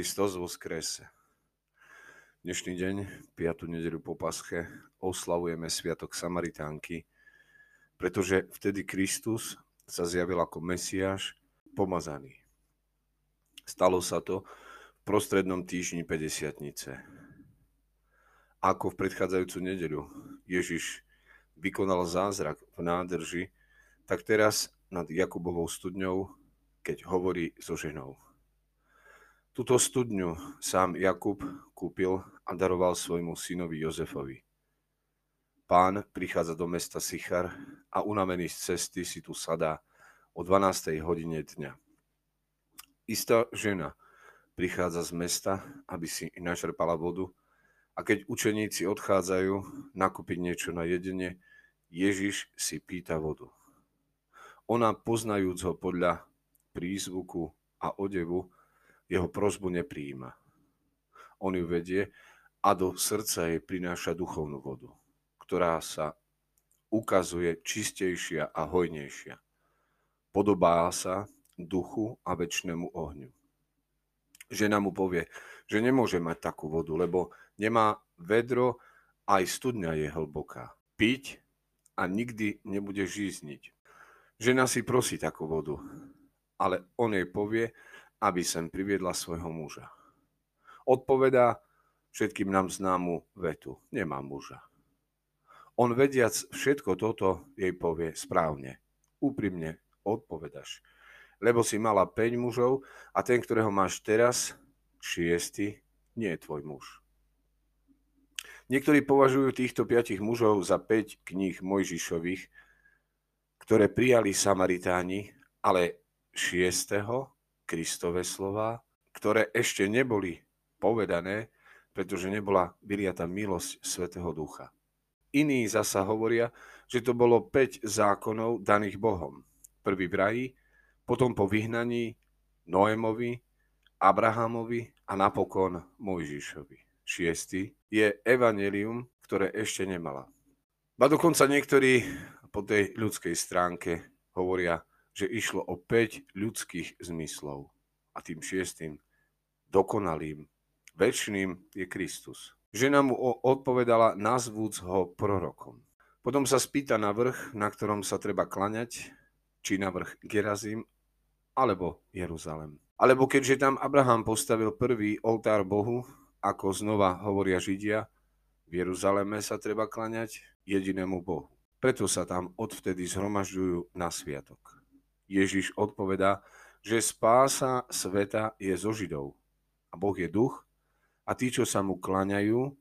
Kristus skrese. Dnešný deň, 5. nedeľu po pasche, oslavujeme Sviatok Samaritánky, pretože vtedy Kristus sa zjavil ako Mesiáš pomazaný. Stalo sa to v prostrednom týždni 50 Ako v predchádzajúcu nedeľu Ježiš vykonal zázrak v nádrži, tak teraz nad Jakubovou studňou, keď hovorí so ženou. Túto studňu sám Jakub kúpil a daroval svojmu synovi Jozefovi. Pán prichádza do mesta Sichar a unavený z cesty si tu sadá o 12. hodine dňa. Istá žena prichádza z mesta, aby si načerpala vodu a keď učeníci odchádzajú nakúpiť niečo na jedenie, Ježiš si pýta vodu. Ona, poznajúc ho podľa prízvuku a odevu, jeho prozbu nepríjima. On ju vedie a do srdca jej prináša duchovnú vodu, ktorá sa ukazuje čistejšia a hojnejšia. Podobá sa duchu a väčšnému ohňu. Žena mu povie, že nemôže mať takú vodu, lebo nemá vedro, aj studňa je hlboká. Piť a nikdy nebude žízniť. Žena si prosí takú vodu, ale on jej povie, aby sem priviedla svojho muža. Odpovedá všetkým nám známu vetu. Nemá muža. On vediac všetko toto jej povie správne. Úprimne odpovedaš. Lebo si mala 5 mužov a ten, ktorého máš teraz, šiestý, nie je tvoj muž. Niektorí považujú týchto piatich mužov za 5 kníh Mojžišových, ktoré prijali Samaritáni, ale šiestého Kristové slova, ktoré ešte neboli povedané, pretože nebola vyliata milosť Svetého Ducha. Iní zasa hovoria, že to bolo 5 zákonov daných Bohom. Prvý v raji, potom po vyhnaní Noémovi, Abrahamovi a napokon Mojžišovi. Šiestý je evanelium, ktoré ešte nemala. A dokonca niektorí po tej ľudskej stránke hovoria, že išlo o 5 ľudských zmyslov a tým šiestým, dokonalým, väčšným je Kristus. Žena mu odpovedala, nazvúc ho prorokom. Potom sa spýta na vrch, na ktorom sa treba klaňať, či na vrch Gerazim, alebo Jeruzalem. Alebo keďže tam Abraham postavil prvý oltár Bohu, ako znova hovoria Židia, v Jeruzaleme sa treba klaňať jedinému Bohu. Preto sa tam odvtedy zhromažďujú na sviatok. Ježiš odpovedá, že spása sveta je zo Židov. A Boh je duch a tí, čo sa mu kláňajú,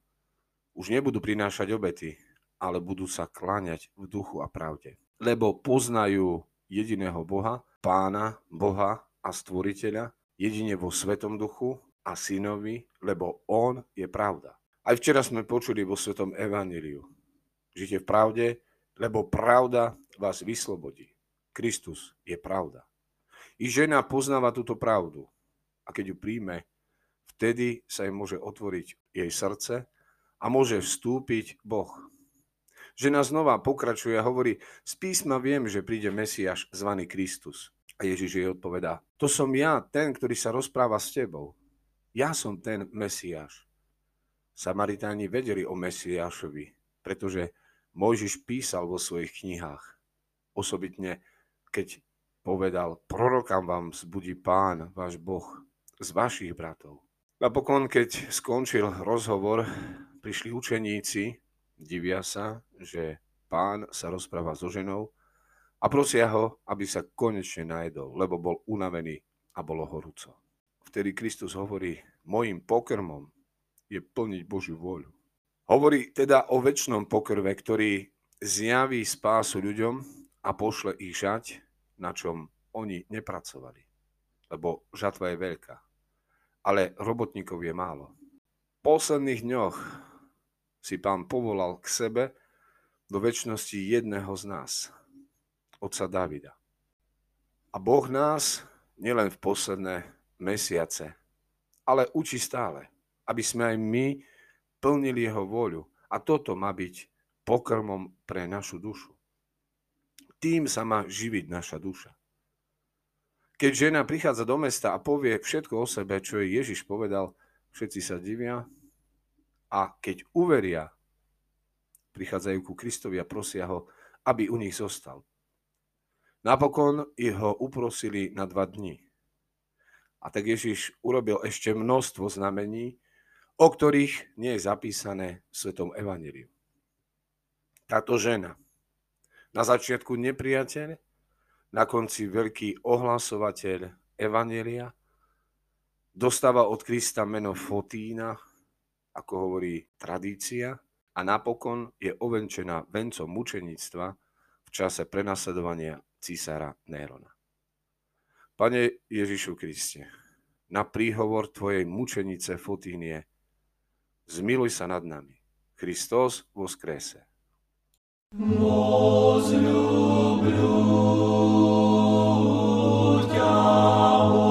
už nebudú prinášať obety, ale budú sa kláňať v duchu a pravde. Lebo poznajú jediného Boha, pána, Boha a stvoriteľa, jedine vo Svetom duchu a synovi, lebo on je pravda. Aj včera sme počuli vo Svetom Evaníliu. Žite v pravde, lebo pravda vás vyslobodí. Kristus je pravda. I žena poznáva túto pravdu. A keď ju príjme, vtedy sa jej môže otvoriť jej srdce a môže vstúpiť Boh. Žena znova pokračuje a hovorí, z písma viem, že príde Mesiáš zvaný Kristus. A Ježiš jej odpovedá, to som ja, ten, ktorý sa rozpráva s tebou. Ja som ten Mesiáš. Samaritáni vedeli o Mesiášovi, pretože Mojžiš písal vo svojich knihách. Osobitne keď povedal, prorokám vám zbudí pán, váš Boh, z vašich bratov. Napokon, keď skončil rozhovor, prišli učeníci, divia sa, že pán sa rozpráva so ženou a prosia ho, aby sa konečne najedol, lebo bol unavený a bolo horúco. Vtedy Kristus hovorí, mojim pokrmom je plniť Božiu voľu. Hovorí teda o väčšnom pokrve, ktorý zjaví spásu ľuďom a pošle ich žať, na čom oni nepracovali. Lebo žatva je veľká. Ale robotníkov je málo. V posledných dňoch si pán povolal k sebe do väčšnosti jedného z nás, otca Davida. A Boh nás nielen v posledné mesiace, ale učí stále, aby sme aj my plnili jeho voľu. A toto má byť pokrmom pre našu dušu. Tým sa má živiť naša duša. Keď žena prichádza do mesta a povie všetko o sebe, čo jej Ježiš povedal, všetci sa divia a keď uveria, prichádzajú ku Kristovi a prosia ho, aby u nich zostal. Napokon ho uprosili na dva dní. A tak Ježiš urobil ešte množstvo znamení, o ktorých nie je zapísané v Svetom Evangeliu. Táto žena, na začiatku nepriateľ, na konci veľký ohlasovateľ Evanelia, dostáva od Krista meno Fotína, ako hovorí tradícia, a napokon je ovenčená vencom mučenictva v čase prenasledovania císara Nérona. Pane Ježišu Kriste, na príhovor Tvojej mučenice Fotínie, zmiluj sa nad nami. Kristos vo Возлюблю тебя.